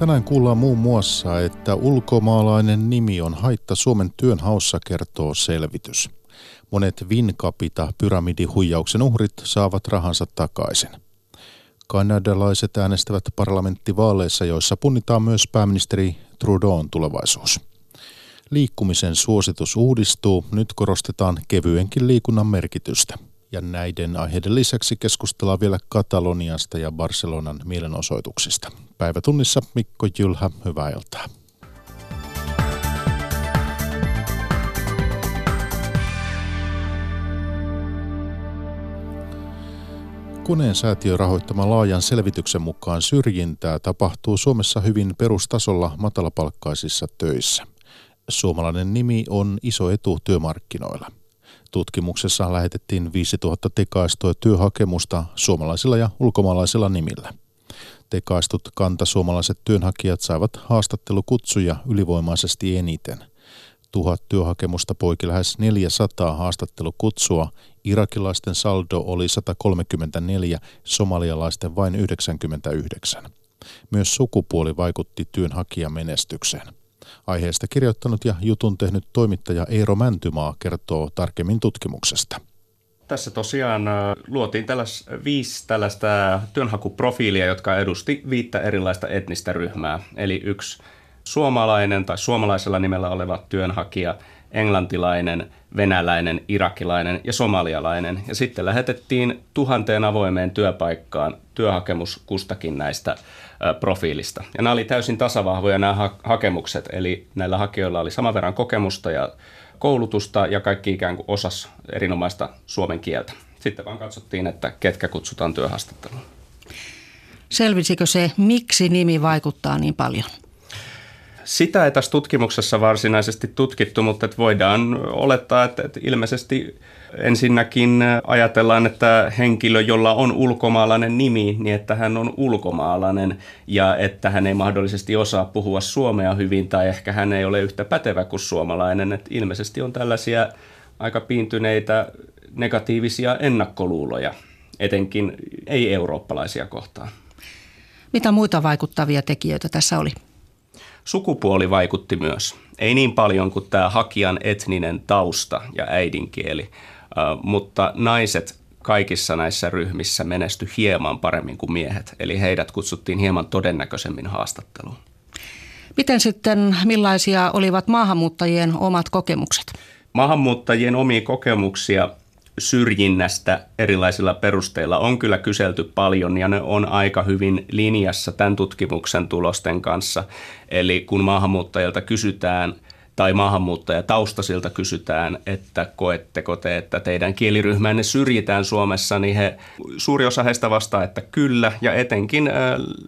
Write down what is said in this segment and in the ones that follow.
Tänään kuullaan muun muassa, että ulkomaalainen nimi on haitta Suomen työnhaussa kertoo selvitys. Monet Vinkapita pyramidihuijauksen uhrit saavat rahansa takaisin. Kanadalaiset äänestävät parlamenttivaaleissa, joissa punnitaan myös pääministeri Trudeau'n tulevaisuus. Liikkumisen suositus uudistuu, nyt korostetaan kevyenkin liikunnan merkitystä. Ja näiden aiheiden lisäksi keskustellaan vielä Kataloniasta ja Barcelonan mielenosoituksista. Päivätunnissa Mikko Jylhä, hyvää iltaa. Koneen säätiö rahoittama laajan selvityksen mukaan syrjintää tapahtuu Suomessa hyvin perustasolla matalapalkkaisissa töissä. Suomalainen nimi on iso etu työmarkkinoilla. Tutkimuksessa lähetettiin 5000 tekaistua työhakemusta suomalaisilla ja ulkomaalaisilla nimillä. Tekaistut kantasuomalaiset työnhakijat saivat haastattelukutsuja ylivoimaisesti eniten. Tuhat työhakemusta poiki lähes 400 haastattelukutsua, irakilaisten saldo oli 134, somalialaisten vain 99. Myös sukupuoli vaikutti työnhakijamenestykseen. Aiheesta kirjoittanut ja jutun tehnyt toimittaja Eero Mäntymaa kertoo tarkemmin tutkimuksesta. Tässä tosiaan luotiin tällais, viisi tällaista työnhakuprofiilia, jotka edusti viittä erilaista etnistä ryhmää. Eli yksi suomalainen tai suomalaisella nimellä oleva työnhakija, englantilainen, venäläinen, irakilainen ja somalialainen. Ja sitten lähetettiin tuhanteen avoimeen työpaikkaan työhakemus kustakin näistä profiilista. Ja nämä oli täysin tasavahvoja nämä ha- hakemukset, eli näillä hakijoilla oli saman verran kokemusta ja koulutusta ja kaikki ikään kuin osas erinomaista suomen kieltä. Sitten vaan katsottiin, että ketkä kutsutaan työhaastatteluun. Selvisikö se, miksi nimi vaikuttaa niin paljon? Sitä ei tässä tutkimuksessa varsinaisesti tutkittu, mutta että voidaan olettaa, että, että ilmeisesti ensinnäkin ajatellaan, että henkilö, jolla on ulkomaalainen nimi, niin että hän on ulkomaalainen ja että hän ei mahdollisesti osaa puhua suomea hyvin tai ehkä hän ei ole yhtä pätevä kuin suomalainen. Että ilmeisesti on tällaisia aika piintyneitä negatiivisia ennakkoluuloja, etenkin ei-eurooppalaisia kohtaan. Mitä muita vaikuttavia tekijöitä tässä oli? Sukupuoli vaikutti myös. Ei niin paljon kuin tämä hakijan etninen tausta ja äidinkieli, mutta naiset kaikissa näissä ryhmissä menesty hieman paremmin kuin miehet, eli heidät kutsuttiin hieman todennäköisemmin haastatteluun. Miten sitten, millaisia olivat maahanmuuttajien omat kokemukset? Maahanmuuttajien omia kokemuksia syrjinnästä erilaisilla perusteilla on kyllä kyselty paljon ja ne on aika hyvin linjassa tämän tutkimuksen tulosten kanssa. Eli kun maahanmuuttajilta kysytään tai maahanmuuttajataustasilta kysytään, että koetteko te, että teidän kieliryhmänne syrjitään Suomessa, niin he, suuri osa heistä vastaa, että kyllä, ja etenkin äh,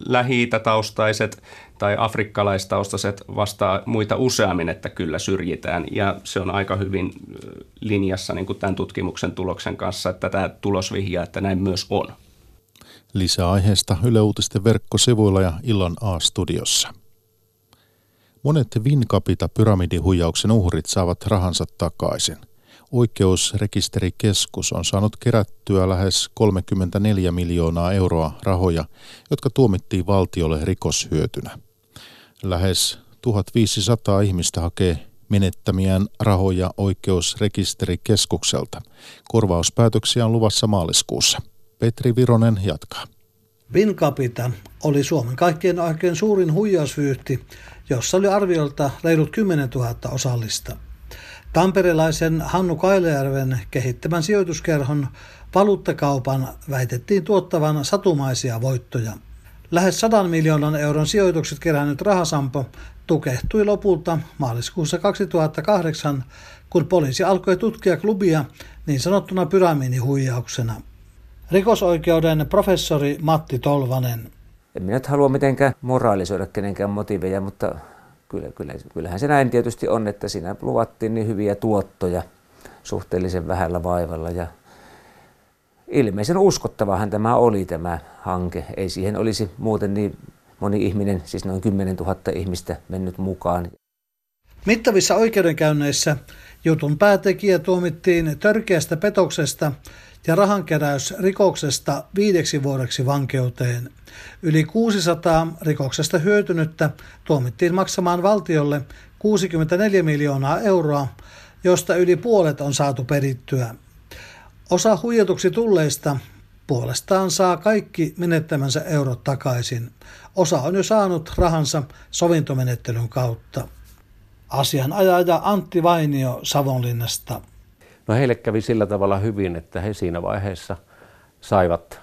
lähi-taustaiset tai afrikkalaistaustaiset vastaa muita useammin, että kyllä syrjitään. Ja se on aika hyvin linjassa niin kuin tämän tutkimuksen tuloksen kanssa, että tämä tulos vihjaa, että näin myös on. Lisää aiheesta Yle Uutisten verkkosivuilla ja Ilon A-studiossa. Monet Vinkapita pyramidihuijauksen uhrit saavat rahansa takaisin – Oikeusrekisterikeskus on saanut kerättyä lähes 34 miljoonaa euroa rahoja, jotka tuomittiin valtiolle rikoshyötynä. Lähes 1500 ihmistä hakee menettämiään rahoja oikeusrekisterikeskukselta. Korvauspäätöksiä on luvassa maaliskuussa. Petri Vironen jatkaa. Vinkapita oli Suomen kaikkien aikojen suurin huijausvyyhti, jossa oli arviolta reilut 10 000 osallista. Tamperelaisen Hannu Kailejärven kehittämän sijoituskerhon valuuttakaupan väitettiin tuottavan satumaisia voittoja. Lähes 100 miljoonan euron sijoitukset kerännyt rahasampo tukehtui lopulta maaliskuussa 2008, kun poliisi alkoi tutkia klubia niin sanottuna pyramiinihuijauksena. Rikosoikeuden professori Matti Tolvanen. En minä nyt halua mitenkään moraalisoida kenenkään motiiveja, mutta kyllä, kyllä, kyllähän se näin tietysti on, että siinä luvattiin niin hyviä tuottoja suhteellisen vähällä vaivalla ja ilmeisen uskottavahan tämä oli tämä hanke. Ei siihen olisi muuten niin moni ihminen, siis noin 10 000 ihmistä mennyt mukaan. Mittavissa oikeudenkäynneissä Jutun päätekijä tuomittiin törkeästä petoksesta ja rahankeräysrikoksesta viideksi vuodeksi vankeuteen. Yli 600 rikoksesta hyötynyttä tuomittiin maksamaan valtiolle 64 miljoonaa euroa, josta yli puolet on saatu perittyä. Osa huijatuksi tulleista puolestaan saa kaikki menettämänsä eurot takaisin. Osa on jo saanut rahansa sovintomenettelyn kautta. Asianajaja Antti Vainio Savonlinnasta. No heille kävi sillä tavalla hyvin, että he siinä vaiheessa saivat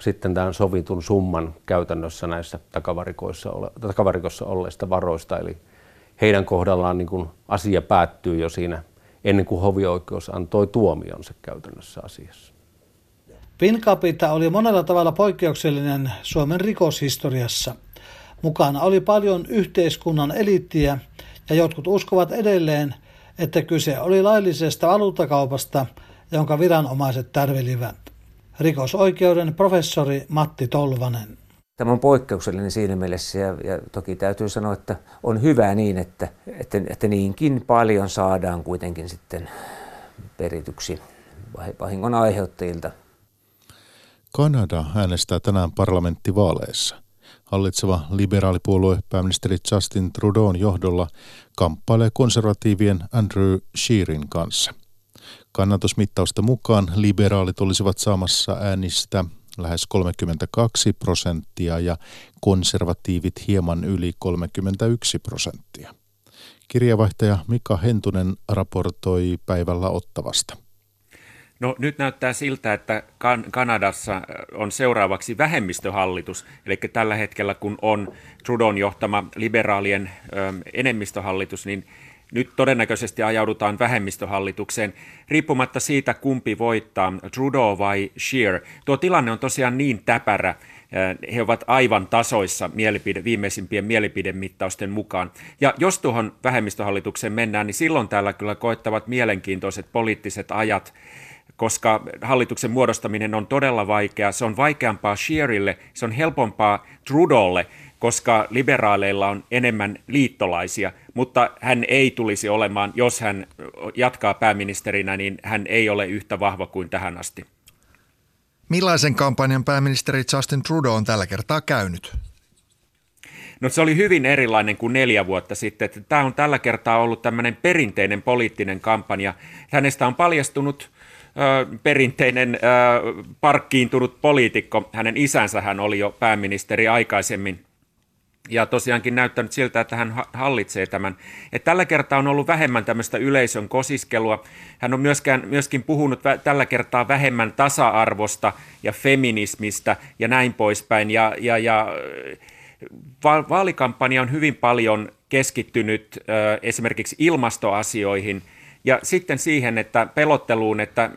sitten tämän sovitun summan käytännössä näissä takavarikoissa, takavarikossa olleista varoista. Eli heidän kohdallaan niin kuin asia päättyy jo siinä ennen kuin hovioikeus antoi tuomionsa käytännössä asiassa. Pinkapita oli monella tavalla poikkeuksellinen Suomen rikoshistoriassa. Mukana oli paljon yhteiskunnan eliittiä ja jotkut uskovat edelleen, että kyse oli laillisesta valuuttakaupasta, jonka viranomaiset tärvelivät. Rikosoikeuden professori Matti Tolvanen. Tämä on poikkeuksellinen siinä mielessä ja, ja toki täytyy sanoa, että on hyvä niin, että, että, että niinkin paljon saadaan kuitenkin sitten perityksi vahingon aiheuttajilta. Kanada äänestää tänään parlamenttivaaleissa. Hallitseva liberaalipuolue pääministeri Justin Trudeau'n johdolla kamppailee konservatiivien Andrew Shearin kanssa. Kannatusmittausta mukaan liberaalit olisivat saamassa äänistä lähes 32 prosenttia ja konservatiivit hieman yli 31 prosenttia. Kirjavaihtaja Mika Hentunen raportoi päivällä Ottavasta. No nyt näyttää siltä, että kan- Kanadassa on seuraavaksi vähemmistöhallitus, eli tällä hetkellä kun on Trudon johtama liberaalien ö, enemmistöhallitus, niin nyt todennäköisesti ajaudutaan vähemmistöhallitukseen, riippumatta siitä kumpi voittaa, Trudeau vai Scheer. Tuo tilanne on tosiaan niin täpärä, he ovat aivan tasoissa mielipide, viimeisimpien mielipidemittausten mukaan. Ja jos tuohon vähemmistöhallitukseen mennään, niin silloin täällä kyllä koettavat mielenkiintoiset poliittiset ajat koska hallituksen muodostaminen on todella vaikea. Se on vaikeampaa Shearille, se on helpompaa Trudeaulle, koska liberaaleilla on enemmän liittolaisia, mutta hän ei tulisi olemaan, jos hän jatkaa pääministerinä, niin hän ei ole yhtä vahva kuin tähän asti. Millaisen kampanjan pääministeri Justin Trudeau on tällä kertaa käynyt? No se oli hyvin erilainen kuin neljä vuotta sitten. Tämä on tällä kertaa ollut tämmöinen perinteinen poliittinen kampanja. Hänestä on paljastunut perinteinen parkkiintunut poliitikko. Hänen isänsä hän oli jo pääministeri aikaisemmin ja tosiaankin näyttänyt siltä, että hän hallitsee tämän. Et tällä kertaa on ollut vähemmän tämmöistä yleisön kosiskelua. Hän on myöskään, myöskin puhunut vä- tällä kertaa vähemmän tasa-arvosta ja feminismistä ja näin poispäin. Ja, ja, ja va- vaalikampanja on hyvin paljon keskittynyt ö, esimerkiksi ilmastoasioihin – ja sitten siihen, että pelotteluun, että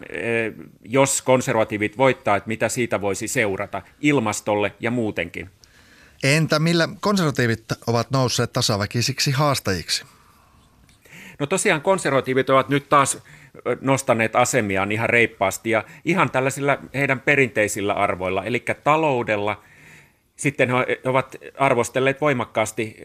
jos konservatiivit voittaa, että mitä siitä voisi seurata ilmastolle ja muutenkin. Entä millä konservatiivit ovat nousseet tasaväkisiksi haastajiksi? No tosiaan konservatiivit ovat nyt taas nostaneet asemiaan ihan reippaasti ja ihan tällaisilla heidän perinteisillä arvoilla, eli taloudella. Sitten he ovat arvostelleet voimakkaasti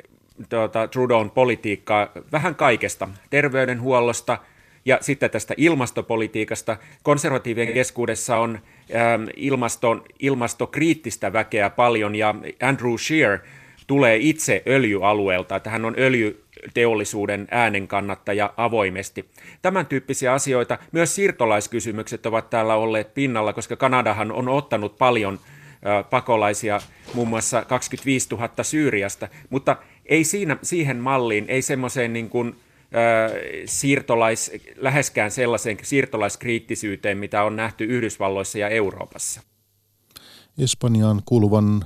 tuota, Trudeau'n politiikkaa vähän kaikesta, terveydenhuollosta – ja sitten tästä ilmastopolitiikasta. Konservatiivien keskuudessa on ähm, ilmaston, ilmastokriittistä väkeä paljon ja Andrew Shear tulee itse öljyalueelta, että hän on öljyteollisuuden äänen kannattaja avoimesti. Tämän tyyppisiä asioita, myös siirtolaiskysymykset ovat täällä olleet pinnalla, koska Kanadahan on ottanut paljon äh, pakolaisia, muun muassa 25 000 Syyriasta, mutta ei siinä, siihen malliin, ei semmoiseen niin kuin siirtolais, läheskään sellaiseen siirtolaiskriittisyyteen, mitä on nähty Yhdysvalloissa ja Euroopassa. Espanjaan kuuluvan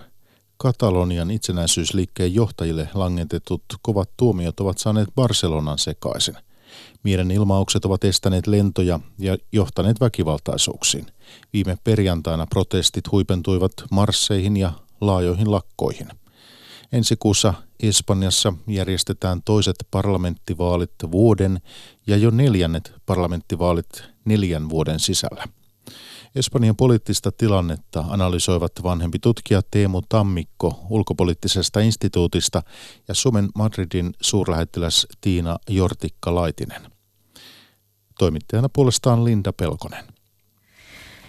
Katalonian itsenäisyysliikkeen johtajille langetetut kovat tuomiot ovat saaneet Barcelonan sekaisin. Mielenilmaukset ovat estäneet lentoja ja johtaneet väkivaltaisuuksiin. Viime perjantaina protestit huipentuivat marsseihin ja laajoihin lakkoihin – Ensi kuussa Espanjassa järjestetään toiset parlamenttivaalit vuoden ja jo neljännet parlamenttivaalit neljän vuoden sisällä. Espanjan poliittista tilannetta analysoivat vanhempi tutkija Teemu Tammikko ulkopoliittisesta instituutista ja Suomen Madridin suurlähettiläs Tiina Jortikka-Laitinen. Toimittajana puolestaan Linda Pelkonen.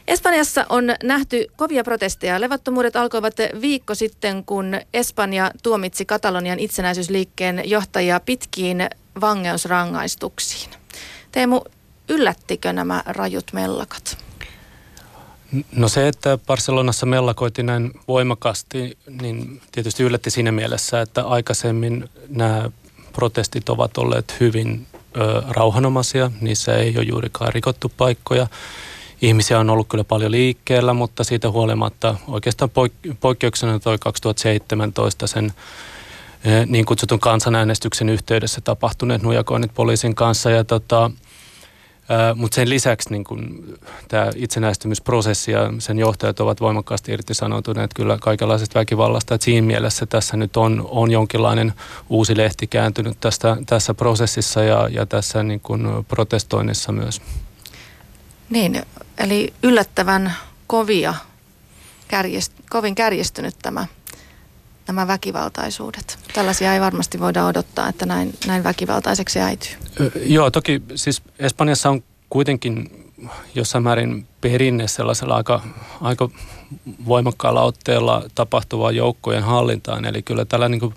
Espanjassa on nähty kovia protesteja. Levottomuudet alkoivat viikko sitten, kun Espanja tuomitsi Katalonian itsenäisyysliikkeen johtajia pitkiin vangeusrangaistuksiin. Teemu, yllättikö nämä rajut mellakat? No se, että Barcelonassa mellakoitiin näin voimakkaasti, niin tietysti yllätti siinä mielessä, että aikaisemmin nämä protestit ovat olleet hyvin ö, rauhanomaisia. Niissä ei ole juurikaan rikottu paikkoja. Ihmisiä on ollut kyllä paljon liikkeellä, mutta siitä huolimatta oikeastaan poik- poikkeuksena toi 2017 sen niin kutsutun kansanäänestyksen yhteydessä tapahtuneet nujakoinnit poliisin kanssa. Ja tota, mutta sen lisäksi niin kun, tämä itsenäistymisprosessi ja sen johtajat ovat voimakkaasti irtisanoutuneet kyllä kaikenlaisesta väkivallasta. Et siinä mielessä tässä nyt on, on jonkinlainen uusi lehti kääntynyt tästä, tässä prosessissa ja, ja tässä niin kun protestoinnissa myös. Niin, eli yllättävän kovia, kärjest, kovin kärjestynyt tämä, nämä väkivaltaisuudet. Tällaisia ei varmasti voida odottaa, että näin, näin väkivaltaiseksi äityy. Joo, toki siis Espanjassa on kuitenkin jossain määrin perinne sellaisella aika, aika voimakkaalla otteella tapahtuvaa joukkojen hallintaan. Eli kyllä tällä niin kuin,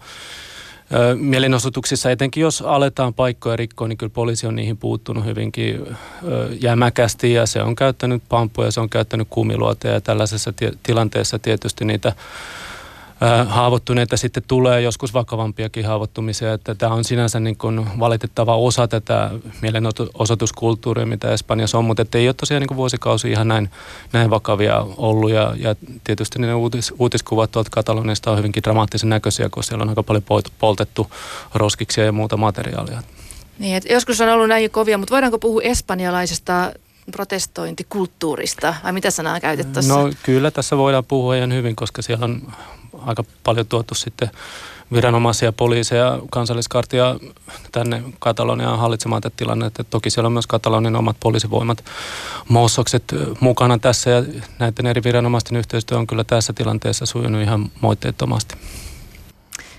mielenosoituksissa, etenkin jos aletaan paikkoja rikkoa, niin kyllä poliisi on niihin puuttunut hyvinkin jämäkästi ja se on käyttänyt pampuja, se on käyttänyt kumiluoteja ja tällaisessa tilanteessa tietysti niitä haavoittuneita sitten tulee joskus vakavampiakin haavoittumisia, että tämä on sinänsä niin kuin valitettava osa tätä mielenosoituskulttuuria, mitä Espanjassa on, mutta ei ole tosiaan niin kuin vuosikausi ihan näin, näin vakavia ollut ja, ja tietysti ne uutis, uutiskuvat tuolta Kataloniasta on hyvinkin dramaattisen näköisiä, koska siellä on aika paljon poltettu roskiksia ja muuta materiaalia. Niin, että joskus on ollut näin kovia, mutta voidaanko puhua espanjalaisesta protestointikulttuurista, vai mitä sanaa käytet tuossa? No kyllä tässä voidaan puhua ihan hyvin, koska siellä on aika paljon tuotu sitten viranomaisia, poliiseja, kansalliskartia tänne Kataloniaan hallitsemaan tätä tilannetta. Toki siellä on myös Katalonian omat poliisivoimat, Mossokset mukana tässä ja näiden eri viranomaisten yhteistyö on kyllä tässä tilanteessa sujunut ihan moitteettomasti.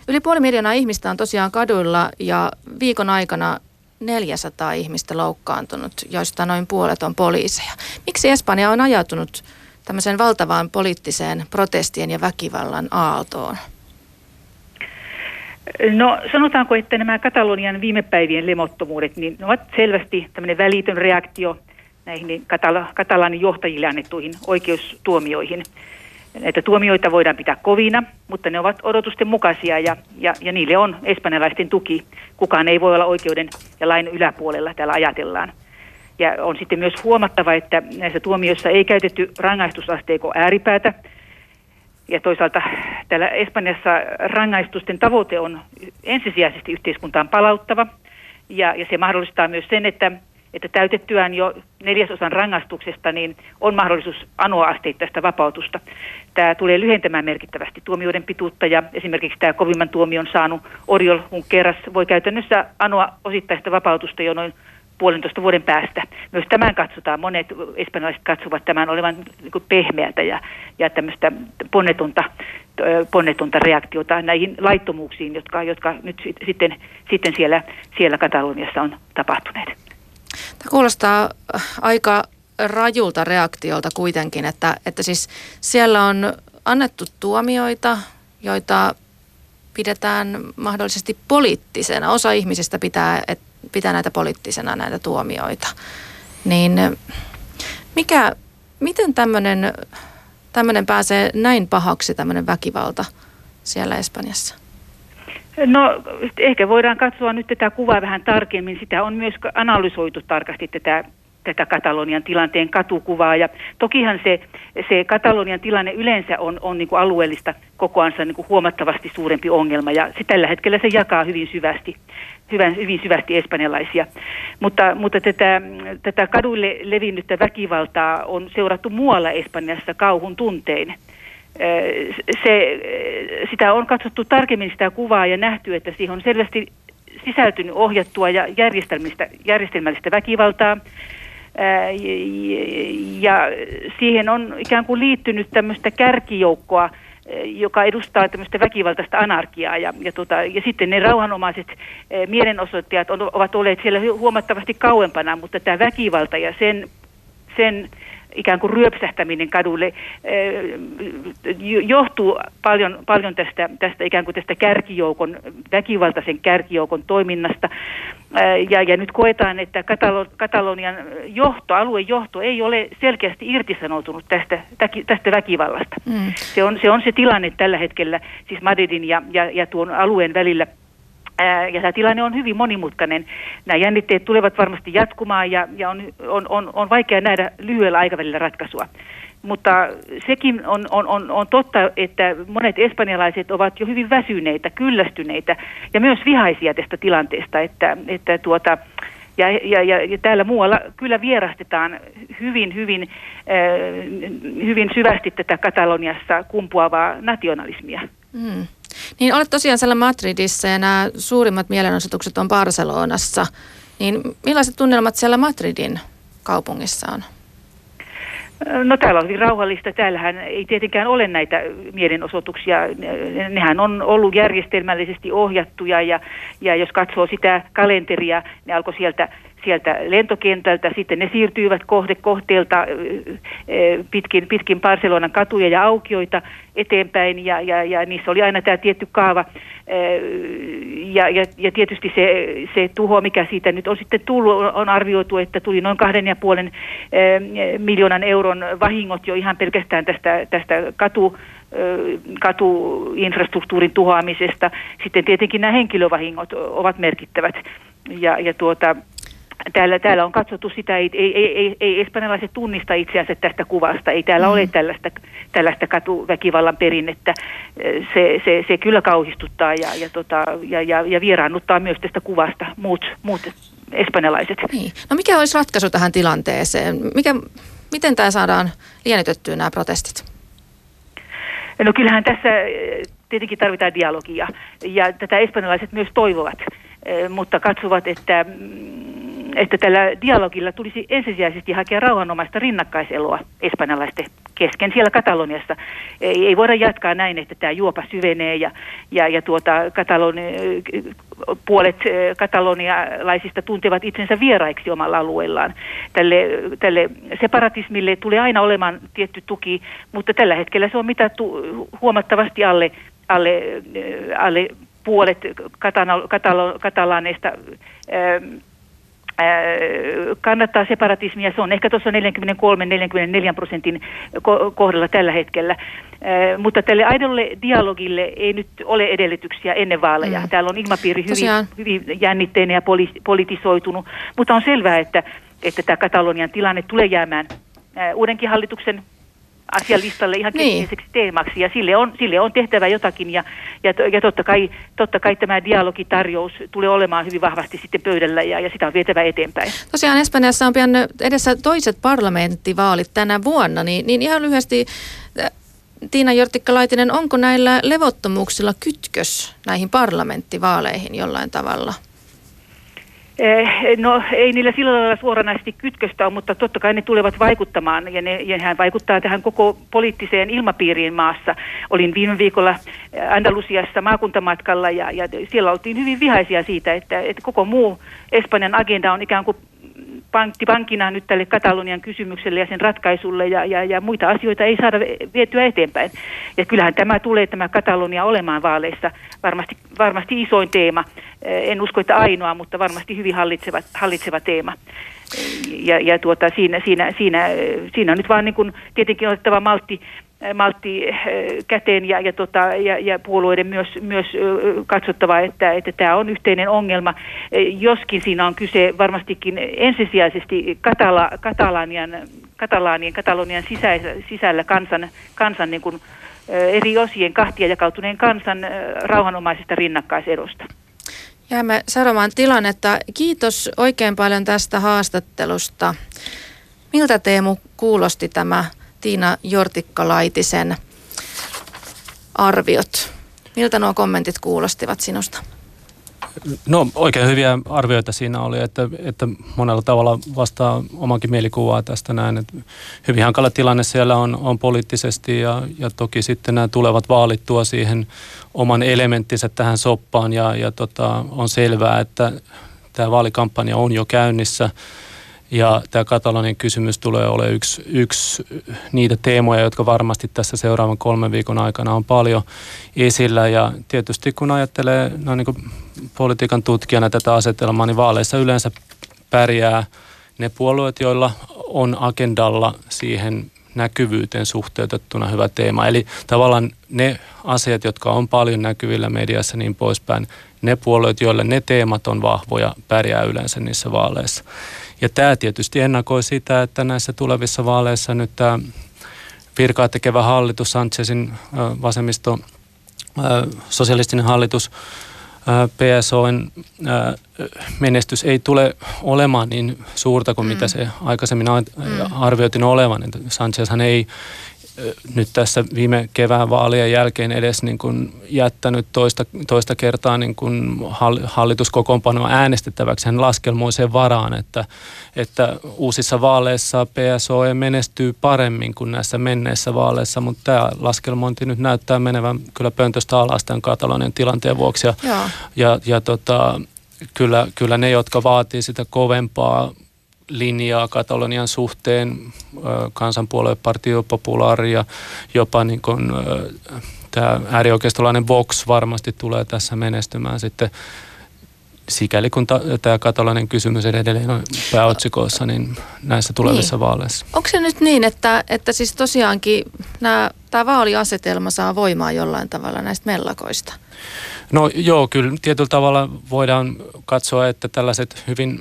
Yli puoli miljoonaa ihmistä on tosiaan kaduilla ja viikon aikana 400 ihmistä loukkaantunut, joista noin puolet on poliiseja. Miksi Espanja on ajautunut tämmöiseen valtavaan poliittiseen protestien ja väkivallan aaltoon? No sanotaanko, että nämä Katalonian viime päivien lemottomuudet, niin ne ovat selvästi tämmöinen välitön reaktio näihin Katala- Katalanin johtajille annettuihin oikeustuomioihin. Näitä tuomioita voidaan pitää kovina, mutta ne ovat odotusten mukaisia ja, ja, ja niille on espanjalaisten tuki. Kukaan ei voi olla oikeuden ja lain yläpuolella, täällä ajatellaan. Ja on sitten myös huomattava, että näissä tuomioissa ei käytetty rangaistusasteiko ääripäätä. Ja toisaalta täällä Espanjassa rangaistusten tavoite on ensisijaisesti yhteiskuntaan palauttava. Ja, ja se mahdollistaa myös sen, että, että täytettyään jo neljäsosan rangaistuksesta, niin on mahdollisuus anoa asteittaista vapautusta. Tämä tulee lyhentämään merkittävästi tuomioiden pituutta ja esimerkiksi tämä kovimman tuomion saanut Oriol Junqueras voi käytännössä anoa osittaista vapautusta jo noin puolentoista vuoden päästä. Myös tämän katsotaan, monet espanjalaiset katsovat tämän olevan niin pehmeätä ja, ja tämmöistä ponnetonta, ponnetonta reaktiota näihin laittomuuksiin, jotka, jotka nyt sitten, sitten siellä, siellä Kataloniassa on tapahtuneet. Tämä kuulostaa aika rajulta reaktiolta kuitenkin, että, että siis siellä on annettu tuomioita, joita pidetään mahdollisesti poliittisena. Osa ihmisistä pitää, että pitää näitä poliittisena näitä tuomioita. Niin mikä, miten tämmöinen, tämmöinen pääsee näin pahaksi tämmöinen väkivalta siellä Espanjassa? No ehkä voidaan katsoa nyt tätä kuvaa vähän tarkemmin. Sitä on myös analysoitu tarkasti tätä tätä Katalonian tilanteen katukuvaa. Ja tokihan se, se Katalonian tilanne yleensä on, on niin kuin alueellista kokoansa niin kuin huomattavasti suurempi ongelma ja se, tällä hetkellä se jakaa hyvin syvästi, hyvän, hyvin syvästi espanjalaisia. Mutta, mutta tätä, tätä kaduille levinnyttä väkivaltaa on seurattu muualla Espanjassa kauhun tuntein. Se, sitä on katsottu tarkemmin sitä kuvaa ja nähty, että siihen on selvästi sisältynyt ohjattua ja järjestelmällistä, järjestelmällistä väkivaltaa ja siihen on ikään kuin liittynyt tämmöistä kärkijoukkoa joka edustaa tämmöistä väkivaltaista anarkiaa. Ja, ja, tota, ja sitten ne rauhanomaiset mielenosoittajat on, ovat olleet siellä huomattavasti kauempana, mutta tämä väkivalta ja sen, sen ikään kuin ryöpsähtäminen kadulle johtuu paljon, paljon tästä, tästä ikään kuin tästä kärkijoukon, väkivaltaisen kärkijoukon toiminnasta. Ja, ja nyt koetaan, että Katalo, Katalonian johto, alueen johto ei ole selkeästi irtisanoutunut tästä, tästä väkivallasta. Mm. Se, on, se on se tilanne tällä hetkellä, siis Madridin ja, ja, ja tuon alueen välillä – ja tämä tilanne on hyvin monimutkainen. Nämä jännitteet tulevat varmasti jatkumaan ja, ja on, on, on, on vaikea nähdä lyhyellä aikavälillä ratkaisua. Mutta sekin on, on, on, on totta, että monet espanjalaiset ovat jo hyvin väsyneitä, kyllästyneitä ja myös vihaisia tästä tilanteesta, että, että tuota, ja, ja, ja, ja täällä muualla kyllä vierastetaan hyvin, hyvin, äh, hyvin syvästi tätä Kataloniassa kumpuavaa nationalismia. Mm. Niin olet tosiaan siellä Madridissa ja nämä suurimmat mielenosoitukset on Barcelonassa. Niin millaiset tunnelmat siellä Madridin kaupungissa on? No täällä on hyvin rauhallista. Täällähän ei tietenkään ole näitä mielenosoituksia. Nehän on ollut järjestelmällisesti ohjattuja ja, ja jos katsoo sitä kalenteria, ne alkoi sieltä sieltä lentokentältä, sitten ne siirtyivät kohde kohteelta pitkin, pitkin Barcelonan katuja ja aukioita eteenpäin ja, ja, ja niissä oli aina tämä tietty kaava ja, ja, ja tietysti se, se tuho, mikä siitä nyt on sitten tullut, on arvioitu, että tuli noin kahden ja puolen miljoonan euron vahingot jo ihan pelkästään tästä, tästä katu, katuinfrastruktuurin tuhoamisesta. Sitten tietenkin nämä henkilövahingot ovat merkittävät. Ja, ja tuota, Täällä, täällä on katsottu sitä, ei, ei, ei, ei espanjalaiset tunnista itseänsä tästä kuvasta, ei täällä mm. ole tällaista, tällaista katuväkivallan perinnettä. Se, se, se kyllä kauhistuttaa ja, ja, tota, ja, ja, ja vieraannuttaa myös tästä kuvasta muut, muut espanjalaiset. Niin. No mikä olisi ratkaisu tähän tilanteeseen? Mikä, miten tämä saadaan liennytettyä nämä protestit? No kyllähän tässä tietenkin tarvitaan dialogia ja tätä espanjalaiset myös toivovat, mutta katsovat, että mm, että tällä dialogilla tulisi ensisijaisesti hakea rauhanomaista rinnakkaiseloa espanjalaisten kesken siellä Kataloniassa. Ei, ei voida jatkaa näin, että tämä juopa syvenee ja, ja, ja tuota, Katalon, puolet katalonialaisista tuntevat itsensä vieraiksi omalla alueellaan. Tälle, tälle separatismille tulee aina olemaan tietty tuki, mutta tällä hetkellä se on mitattu huomattavasti alle, alle, alle puolet katalo, katalo, kannattaa separatismia. Se on ehkä tuossa 43-44 prosentin kohdalla tällä hetkellä. Mutta tälle aidolle dialogille ei nyt ole edellytyksiä ennen vaaleja. Mm. Täällä on ilmapiiri hyvin, hyvin jännitteinen ja poli- politisoitunut, mutta on selvää, että, että tämä Katalonian tilanne tulee jäämään uudenkin hallituksen asialistalle ihan niin. keskeiseksi teemaksi ja sille on, sille on tehtävä jotakin ja, ja, ja totta, kai, totta kai tämä dialogitarjous tulee olemaan hyvin vahvasti sitten pöydällä ja, ja sitä on vietävä eteenpäin. Tosiaan Espanjassa on pian edessä toiset parlamenttivaalit tänä vuonna, niin, niin ihan lyhyesti Tiina Jortikka-Laitinen, onko näillä levottomuuksilla kytkös näihin parlamenttivaaleihin jollain tavalla? Eh, no ei niillä sillä lailla suoranaisesti kytköstä ole, mutta totta kai ne tulevat vaikuttamaan ja, ne, ja hän vaikuttaa tähän koko poliittiseen ilmapiiriin maassa. Olin viime viikolla eh, Andalusiassa maakuntamatkalla ja, ja siellä oltiin hyvin vihaisia siitä, että, että koko muu Espanjan agenda on ikään kuin pankki pankina nyt tälle Katalonian kysymykselle ja sen ratkaisulle ja, ja, ja muita asioita ei saada vietyä eteenpäin. Ja kyllähän tämä tulee tämä Katalonia olemaan vaaleissa varmasti, varmasti isoin teema. En usko, että ainoa, mutta varmasti hyvin hallitseva, hallitseva teema. Ja, ja tuota, siinä, siinä, siinä, siinä on nyt vaan niin kuin tietenkin otettava maltti maltti eh, käteen ja, ja, tota, ja, ja puolueiden myös, myös katsottava, että, että tämä on yhteinen ongelma, eh, joskin siinä on kyse varmastikin ensisijaisesti Katala, Katalanian, Katalaanien, Katalonian sisäisä, sisällä kansan, kansan niin kuin, eri osien kahtia jakautuneen kansan rauhanomaisesta rinnakkaisedosta. Jäämme seuraamaan tilannetta. Kiitos oikein paljon tästä haastattelusta. Miltä Teemu kuulosti tämä Tiina Jortikka-Laitisen arviot. Miltä nuo kommentit kuulostivat sinusta? No oikein hyviä arvioita siinä oli, että, että monella tavalla vastaa omankin mielikuvaa tästä näin. Että hyvin hankala tilanne siellä on, on poliittisesti ja, ja toki sitten nämä tulevat vaalit tuo siihen oman elementtinsä tähän soppaan ja, ja tota, on selvää, että tämä vaalikampanja on jo käynnissä – ja tämä Katalonian kysymys tulee olemaan yksi, yksi niitä teemoja, jotka varmasti tässä seuraavan kolmen viikon aikana on paljon esillä. Ja tietysti kun ajattelee no niin politiikan tutkijana tätä asetelmaa, niin vaaleissa yleensä pärjää ne puolueet, joilla on agendalla siihen näkyvyyteen suhteutettuna hyvä teema. Eli tavallaan ne asiat, jotka on paljon näkyvillä mediassa niin poispäin, ne puolueet, joille ne teemat on vahvoja, pärjää yleensä niissä vaaleissa. Ja tämä tietysti ennakoi sitä, että näissä tulevissa vaaleissa nyt tämä virkaa tekevä hallitus, Sanchezin vasemmisto, sosialistinen hallitus, PSOn menestys ei tule olemaan niin suurta kuin mm. mitä se aikaisemmin mm. arvioitiin olevan. Sanchezhan ei nyt tässä viime kevään vaalien jälkeen edes niin kuin jättänyt toista, toista kertaa niin kuin hallituskokoonpanoa äänestettäväksi hän laskelmoiseen varaan, että, että uusissa vaaleissa PSO menestyy paremmin kuin näissä menneissä vaaleissa, mutta tämä laskelmointi nyt näyttää menevän kyllä pöntöstä alas tämän Katalonian tilanteen vuoksi ja, ja, ja tota, kyllä, kyllä ne, jotka vaatii sitä kovempaa linjaa Katalonian suhteen, kansanpuolue Partio Popular ja jopa niin kuin, tämä äärioikeistolainen Vox varmasti tulee tässä menestymään sitten sikäli kun ta, tämä katalanian kysymys edelleen on pääotsikoissa, niin näissä tulevissa niin. vaaleissa. Onko se nyt niin, että, että siis tosiaankin nämä, tämä vaaliasetelma saa voimaa jollain tavalla näistä mellakoista? No joo, kyllä tietyllä tavalla voidaan katsoa, että tällaiset hyvin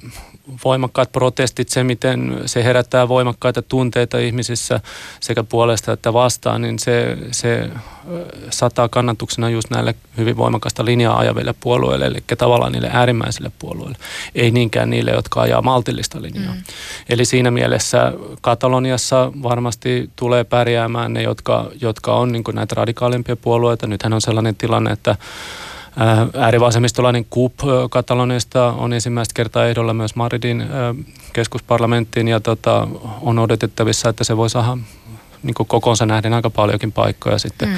voimakkaat protestit, se miten se herättää voimakkaita tunteita ihmisissä sekä puolesta että vastaan, niin se, se sataa kannatuksena just näille hyvin voimakasta linjaa ajaville puolueille, eli tavallaan niille äärimmäisille puolueille, ei niinkään niille, jotka ajaa maltillista linjaa. Mm. Eli siinä mielessä Kataloniassa varmasti tulee pärjäämään ne, jotka, jotka on niin näitä radikaalimpia puolueita. Nythän on sellainen tilanne, että Äärivasemmistolainen KUP Kataloniasta on ensimmäistä kertaa ehdolla myös Madridin keskusparlamenttiin ja tota, on odotettavissa, että se voi saada niin kokonsa nähden aika paljonkin paikkoja sitten mm.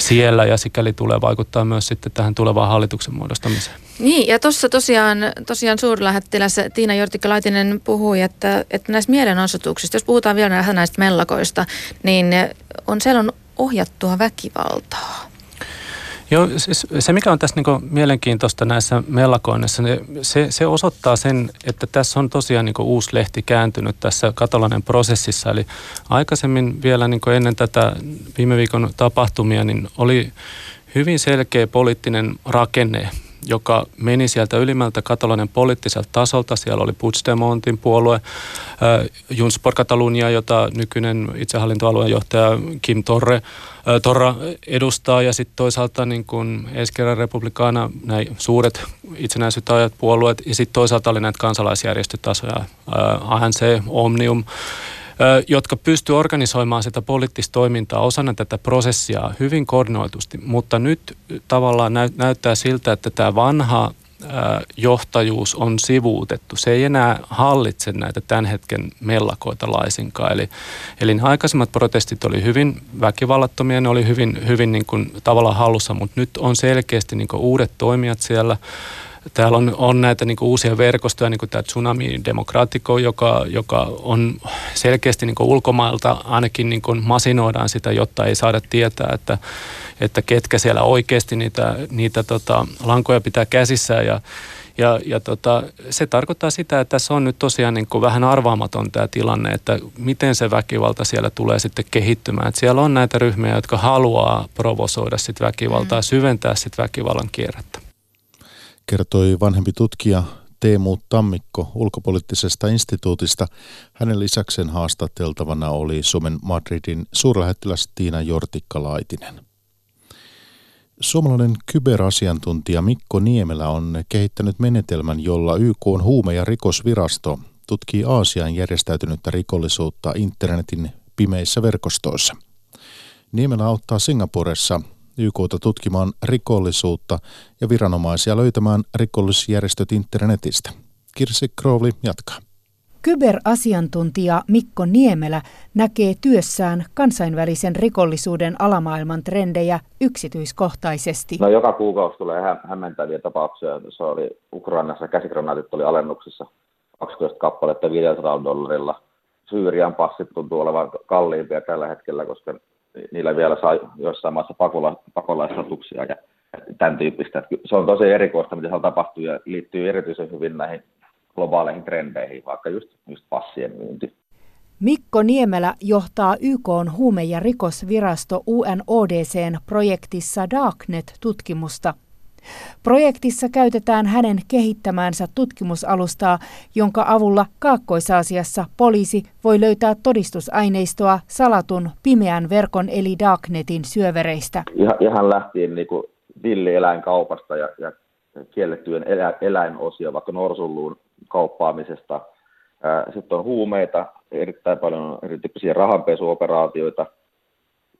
siellä ja sikäli tulee vaikuttaa myös sitten tähän tulevaan hallituksen muodostamiseen. Niin ja tuossa tosiaan, tosiaan suurlähettiläs Tiina Jortikka-Laitinen puhui, että, että näistä mielenosoituksista, jos puhutaan vielä näistä mellakoista, niin on siellä on ohjattua väkivaltaa. Joo, siis se mikä on tässä niin mielenkiintoista näissä mellakoinnissa, niin se, se osoittaa sen, että tässä on tosiaan niin uusi lehti kääntynyt tässä katalainen prosessissa. Eli aikaisemmin vielä niin ennen tätä viime viikon tapahtumia, niin oli hyvin selkeä poliittinen rakenne joka meni sieltä ylimmältä katalonian poliittiselta tasolta. Siellä oli Puigdemontin puolue, äh, Junts por Catalunya, jota nykyinen itsehallintoalueen johtaja Kim Torre, äh, Torra edustaa, ja sitten toisaalta niin kuin Esquerra Republicana, näin suuret itsenäisyyttä ajat puolueet, ja sitten toisaalta oli näitä kansalaisjärjestötasoja, äh, ANC, Omnium, jotka pystyvät organisoimaan sitä poliittista toimintaa osana tätä prosessia hyvin koordinoitusti. Mutta nyt tavallaan näyttää siltä, että tämä vanha johtajuus on sivuutettu. Se ei enää hallitse näitä tämän hetken mellakoita laisinkaan. Eli, eli aikaisemmat protestit oli hyvin väkivallattomia, ne oli hyvin, hyvin niin kuin tavallaan hallussa, mutta nyt on selkeästi niin kuin uudet toimijat siellä Täällä on, on näitä niin uusia verkostoja, niin kuin tämä Tsunami Demokratiko, joka, joka on selkeästi niin ulkomailta ainakin niin masinoidaan sitä, jotta ei saada tietää, että, että ketkä siellä oikeasti niitä, niitä tota, lankoja pitää käsissään. Ja, ja, ja tota, se tarkoittaa sitä, että tässä on nyt tosiaan niin kuin vähän arvaamaton tämä tilanne, että miten se väkivalta siellä tulee sitten kehittymään. Että siellä on näitä ryhmiä, jotka haluaa provosoida sit väkivaltaa, mm. syventää sit väkivallan kierrettä kertoi vanhempi tutkija Teemu Tammikko ulkopoliittisesta instituutista. Hänen lisäkseen haastateltavana oli Suomen Madridin suurlähettiläs Tiina Jortikka-Laitinen. Suomalainen kyberasiantuntija Mikko Niemelä on kehittänyt menetelmän, jolla YK on huume- ja rikosvirasto tutkii Aasian järjestäytynyttä rikollisuutta internetin pimeissä verkostoissa. Niemelä auttaa Singapuressa YKta tutkimaan rikollisuutta ja viranomaisia löytämään rikollisjärjestöt internetistä. Kirsi Crowley jatkaa. Kyberasiantuntija Mikko Niemelä näkee työssään kansainvälisen rikollisuuden alamaailman trendejä yksityiskohtaisesti. No, joka kuukausi tulee hä- hämmentäviä tapauksia. Se oli Ukrainassa käsikranaatit oli alennuksessa 12 kappaletta 500 dollarilla. Syyrian passit tuntuu olevan kalliimpia tällä hetkellä, koska niillä vielä saa jossain maassa pakola- pakolaistatuksia ja tämän tyyppistä. Se on tosi erikoista, mitä siellä tapahtuu ja liittyy erityisen hyvin näihin globaaleihin trendeihin, vaikka just, just passien myynti. Mikko Niemelä johtaa YK huume- ja rikosvirasto UNODCn projektissa Darknet-tutkimusta. Projektissa käytetään hänen kehittämäänsä tutkimusalustaa, jonka avulla Kaakkois-Aasiassa poliisi voi löytää todistusaineistoa salatun pimeän verkon eli Darknetin syövereistä. Ihan, ihan lähtien niin villieläinkaupasta ja, ja kiellettyjen elä, eläinosia, vaikka norsulluun kauppaamisesta. Sitten on huumeita, erittäin paljon erityyppisiä rahanpesuoperaatioita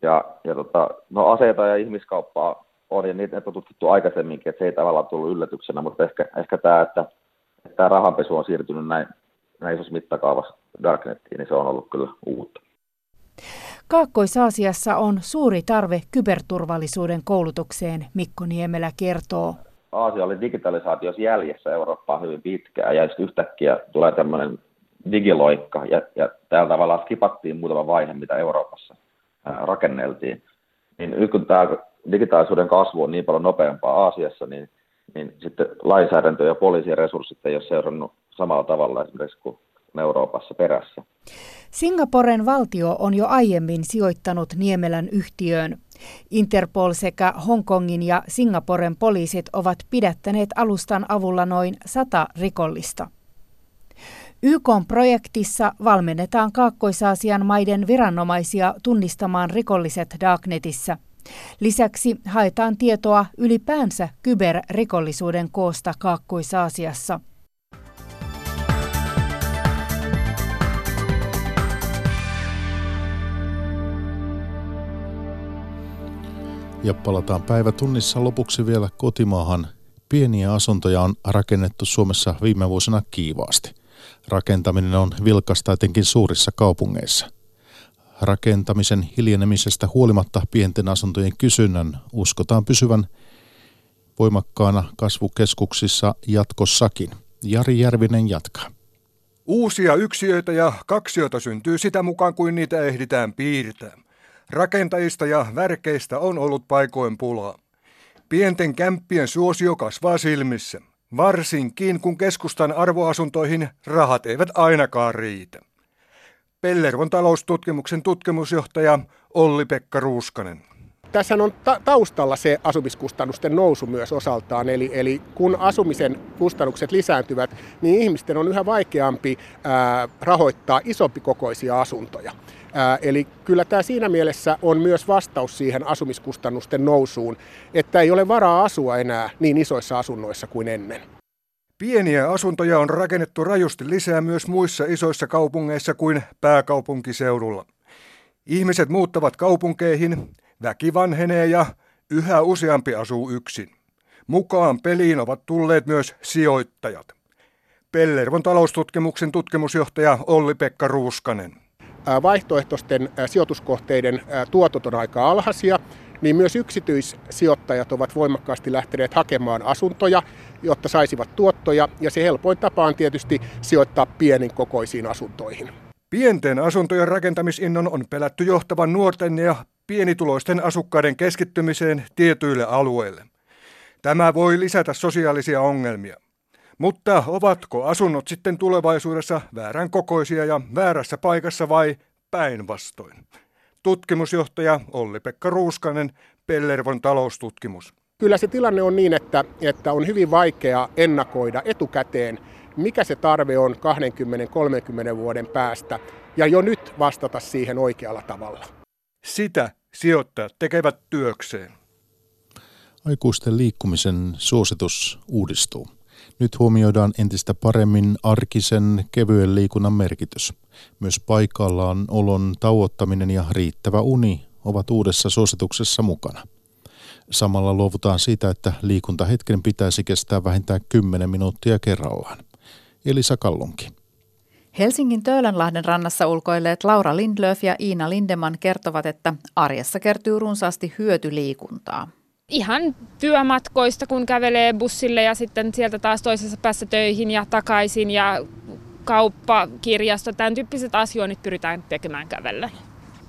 ja, ja tota, no aseita ja ihmiskauppaa on, ja niitä on tutkittu aikaisemminkin, että se ei tavallaan tullut yllätyksenä, mutta ehkä, ehkä tämä, että, että tämä rahanpesu on siirtynyt näin, näin isossa mittakaavassa Darknettiin, niin se on ollut kyllä uutta. Kaakkois-Aasiassa on suuri tarve kyberturvallisuuden koulutukseen, Mikko Niemelä kertoo. Aasia oli digitalisaatiossa jäljessä Eurooppaa hyvin pitkään ja sitten yhtäkkiä tulee tämmöinen digiloikka ja, ja tällä tavalla skipattiin muutama vaihe, mitä Euroopassa rakenneltiin. Niin nyt kun tämä digitaalisuuden kasvu on niin paljon nopeampaa Aasiassa, niin, niin sitten lainsäädäntö ja poliisien resurssit ei ole seurannut samalla tavalla esimerkiksi kuin Euroopassa perässä. Singaporen valtio on jo aiemmin sijoittanut Niemelän yhtiöön. Interpol sekä Hongkongin ja Singaporen poliisit ovat pidättäneet alustan avulla noin sata rikollista. YK-projektissa valmennetaan Kaakkois-Aasian maiden viranomaisia tunnistamaan rikolliset Darknetissä. Lisäksi haetaan tietoa ylipäänsä kyberrikollisuuden koosta Kaakkois-Aasiassa – Ja palataan päivätunnissa lopuksi vielä kotimaahan. Pieniä asuntoja on rakennettu Suomessa viime vuosina kiivaasti. Rakentaminen on vilkasta etenkin suurissa kaupungeissa. Rakentamisen hiljenemisestä huolimatta pienten asuntojen kysynnän uskotaan pysyvän voimakkaana kasvukeskuksissa jatkossakin. Jari Järvinen jatkaa. Uusia yksiöitä ja kaksioita syntyy sitä mukaan kuin niitä ehditään piirtää. Rakentajista ja värkeistä on ollut paikoin pulaa. Pienten kämppien suosio kasvaa silmissä, varsinkin kun keskustan arvoasuntoihin rahat eivät ainakaan riitä. Pellervon taloustutkimuksen tutkimusjohtaja Olli-Pekka Ruuskanen tässä on ta- taustalla se asumiskustannusten nousu myös osaltaan. Eli, eli kun asumisen kustannukset lisääntyvät, niin ihmisten on yhä vaikeampi ää, rahoittaa isompikokoisia asuntoja. Ää, eli kyllä tämä siinä mielessä on myös vastaus siihen asumiskustannusten nousuun, että ei ole varaa asua enää niin isoissa asunnoissa kuin ennen. Pieniä asuntoja on rakennettu rajusti lisää myös muissa isoissa kaupungeissa kuin pääkaupunkiseudulla. Ihmiset muuttavat kaupunkeihin, Väki vanhenee ja yhä useampi asuu yksin. Mukaan peliin ovat tulleet myös sijoittajat. Pellervon taloustutkimuksen tutkimusjohtaja Olli-Pekka Ruuskanen. Vaihtoehtoisten sijoituskohteiden tuotot on aika alhaisia, niin myös yksityissijoittajat ovat voimakkaasti lähteneet hakemaan asuntoja, jotta saisivat tuottoja, ja se helpoin tapa on tietysti sijoittaa pienin kokoisiin asuntoihin. Pienten asuntojen rakentamisinnon on pelätty johtavan nuorten ja pienituloisten asukkaiden keskittymiseen tietyille alueille. Tämä voi lisätä sosiaalisia ongelmia. Mutta ovatko asunnot sitten tulevaisuudessa väärän kokoisia ja väärässä paikassa vai päinvastoin? Tutkimusjohtaja Olli-Pekka Ruuskanen, Pellervon taloustutkimus. Kyllä se tilanne on niin, että, että on hyvin vaikea ennakoida etukäteen, mikä se tarve on 20-30 vuoden päästä, ja jo nyt vastata siihen oikealla tavalla. Sitä sijoittajat tekevät työkseen. Aikuisten liikkumisen suositus uudistuu. Nyt huomioidaan entistä paremmin arkisen kevyen liikunnan merkitys. Myös paikallaan olon tauottaminen ja riittävä uni ovat uudessa suosituksessa mukana. Samalla luovutaan siitä, että liikuntahetken pitäisi kestää vähintään 10 minuuttia kerrallaan. Elisa Kallunki. Helsingin Töölönlahden rannassa ulkoilleet Laura Lindlöf ja Iina Lindeman kertovat, että arjessa kertyy runsaasti hyötyliikuntaa. Ihan työmatkoista, kun kävelee bussille ja sitten sieltä taas toisessa päässä töihin ja takaisin ja kauppa, kirjasto, tämän tyyppiset asioinnit pyritään tekemään kävellen.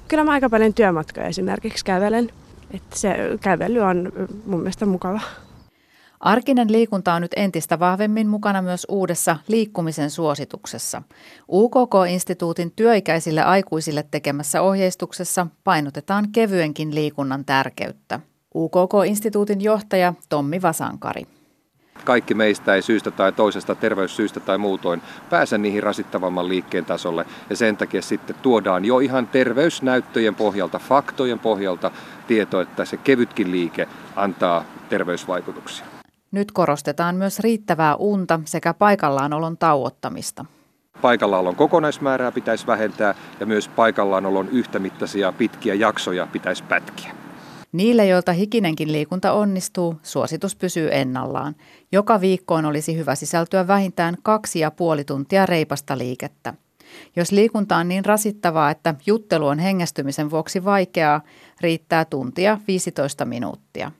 Kyllä mä aika paljon työmatkoja esimerkiksi kävelen. Että se kävely on mun mielestä mukava. Arkinen liikunta on nyt entistä vahvemmin mukana myös uudessa liikkumisen suosituksessa. UKK-instituutin työikäisille aikuisille tekemässä ohjeistuksessa painotetaan kevyenkin liikunnan tärkeyttä. UKK-instituutin johtaja Tommi Vasankari. Kaikki meistä ei syystä tai toisesta terveyssyistä tai muutoin pääse niihin rasittavamman liikkeen tasolle ja sen takia sitten tuodaan jo ihan terveysnäyttöjen pohjalta, faktojen pohjalta tieto, että se kevytkin liike antaa terveysvaikutuksia. Nyt korostetaan myös riittävää unta sekä paikallaanolon tauottamista. Paikallaolon kokonaismäärää pitäisi vähentää ja myös paikallanolon yhtämittaisia pitkiä jaksoja pitäisi pätkiä. Niille, joilta hikinenkin liikunta onnistuu, suositus pysyy ennallaan. Joka viikkoon olisi hyvä sisältyä vähintään kaksi ja puoli tuntia reipasta liikettä. Jos liikunta on niin rasittavaa, että juttelu on hengästymisen vuoksi vaikeaa, riittää tuntia 15 minuuttia.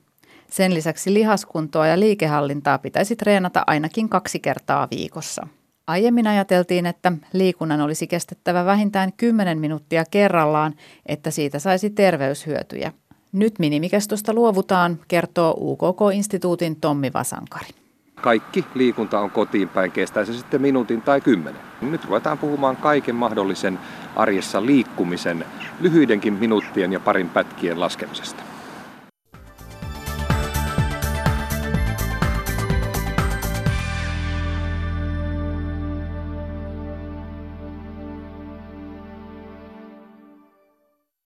Sen lisäksi lihaskuntoa ja liikehallintaa pitäisi treenata ainakin kaksi kertaa viikossa. Aiemmin ajateltiin, että liikunnan olisi kestettävä vähintään 10 minuuttia kerrallaan, että siitä saisi terveyshyötyjä. Nyt minimikestosta luovutaan, kertoo UKK-instituutin Tommi Vasankari. Kaikki liikunta on kotiin päin, kestää se sitten minuutin tai kymmenen. Nyt ruvetaan puhumaan kaiken mahdollisen arjessa liikkumisen, lyhyidenkin minuuttien ja parin pätkien laskemisesta.